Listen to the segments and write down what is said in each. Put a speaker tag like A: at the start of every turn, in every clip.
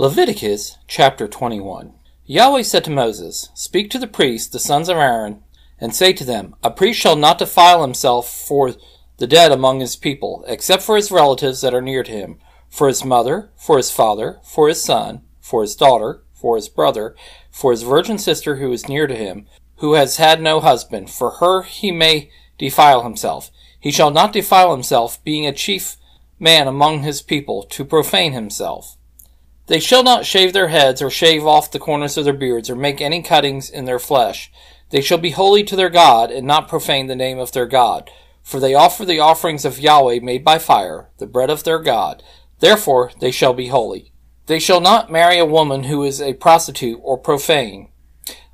A: Leviticus chapter 21. Yahweh said to Moses, Speak to the priests, the sons of Aaron, and say to them, A priest shall not defile himself for the dead among his people, except for his relatives that are near to him, for his mother, for his father, for his son, for his daughter, for his brother, for his virgin sister who is near to him, who has had no husband. For her he may defile himself. He shall not defile himself, being a chief man among his people, to profane himself. They shall not shave their heads, or shave off the corners of their beards, or make any cuttings in their flesh. They shall be holy to their God, and not profane the name of their God. For they offer the offerings of Yahweh made by fire, the bread of their God. Therefore they shall be holy. They shall not marry a woman who is a prostitute or profane.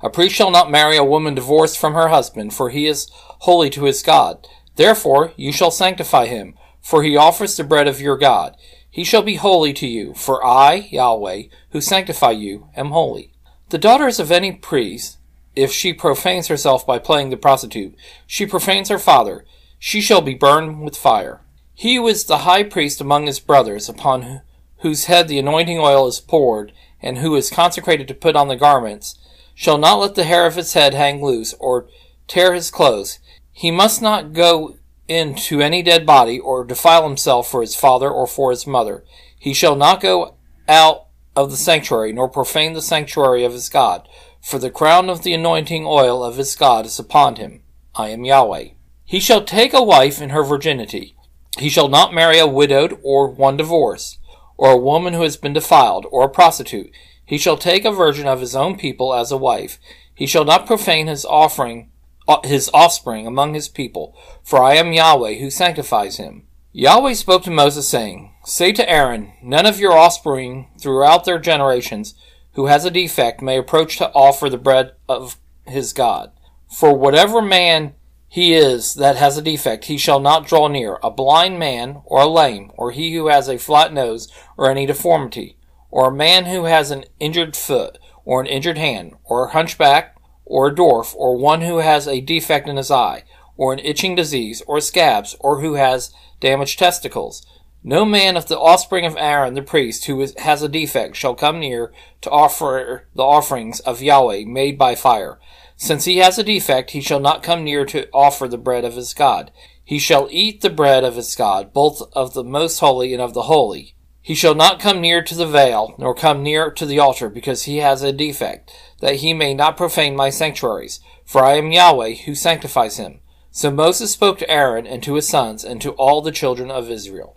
A: A priest shall not marry a woman divorced from her husband, for he is holy to his God. Therefore you shall sanctify him, for he offers the bread of your God. He shall be holy to you, for I, Yahweh, who sanctify you, am holy. The daughters of any priest, if she profanes herself by playing the prostitute, she profanes her father, she shall be burned with fire. He who is the high priest among his brothers, upon whose head the anointing oil is poured, and who is consecrated to put on the garments, shall not let the hair of his head hang loose, or tear his clothes. He must not go into any dead body, or defile himself for his father or for his mother. He shall not go out of the sanctuary, nor profane the sanctuary of his God, for the crown of the anointing oil of his God is upon him. I am Yahweh. He shall take a wife in her virginity. He shall not marry a widowed or one divorced, or a woman who has been defiled, or a prostitute. He shall take a virgin of his own people as a wife. He shall not profane his offering Uh, his offspring among his people, for I am Yahweh who sanctifies him. Yahweh spoke to Moses, saying, Say to Aaron, None of your offspring throughout their generations who has a defect may approach to offer the bread of his God. For whatever man he is that has a defect, he shall not draw near, a blind man, or a lame, or he who has a flat nose, or any deformity, or a man who has an injured foot, or an injured hand, or a hunchback, or a dwarf, or one who has a defect in his eye, or an itching disease, or scabs, or who has damaged testicles. No man of the offspring of Aaron the priest who has a defect shall come near to offer the offerings of Yahweh made by fire. Since he has a defect, he shall not come near to offer the bread of his God. He shall eat the bread of his God, both of the most holy and of the holy. He shall not come near to the veil, nor come near to the altar, because he has a defect, that he may not profane my sanctuaries. For I am Yahweh, who sanctifies him. So Moses spoke to Aaron and to his sons and to all the children of Israel.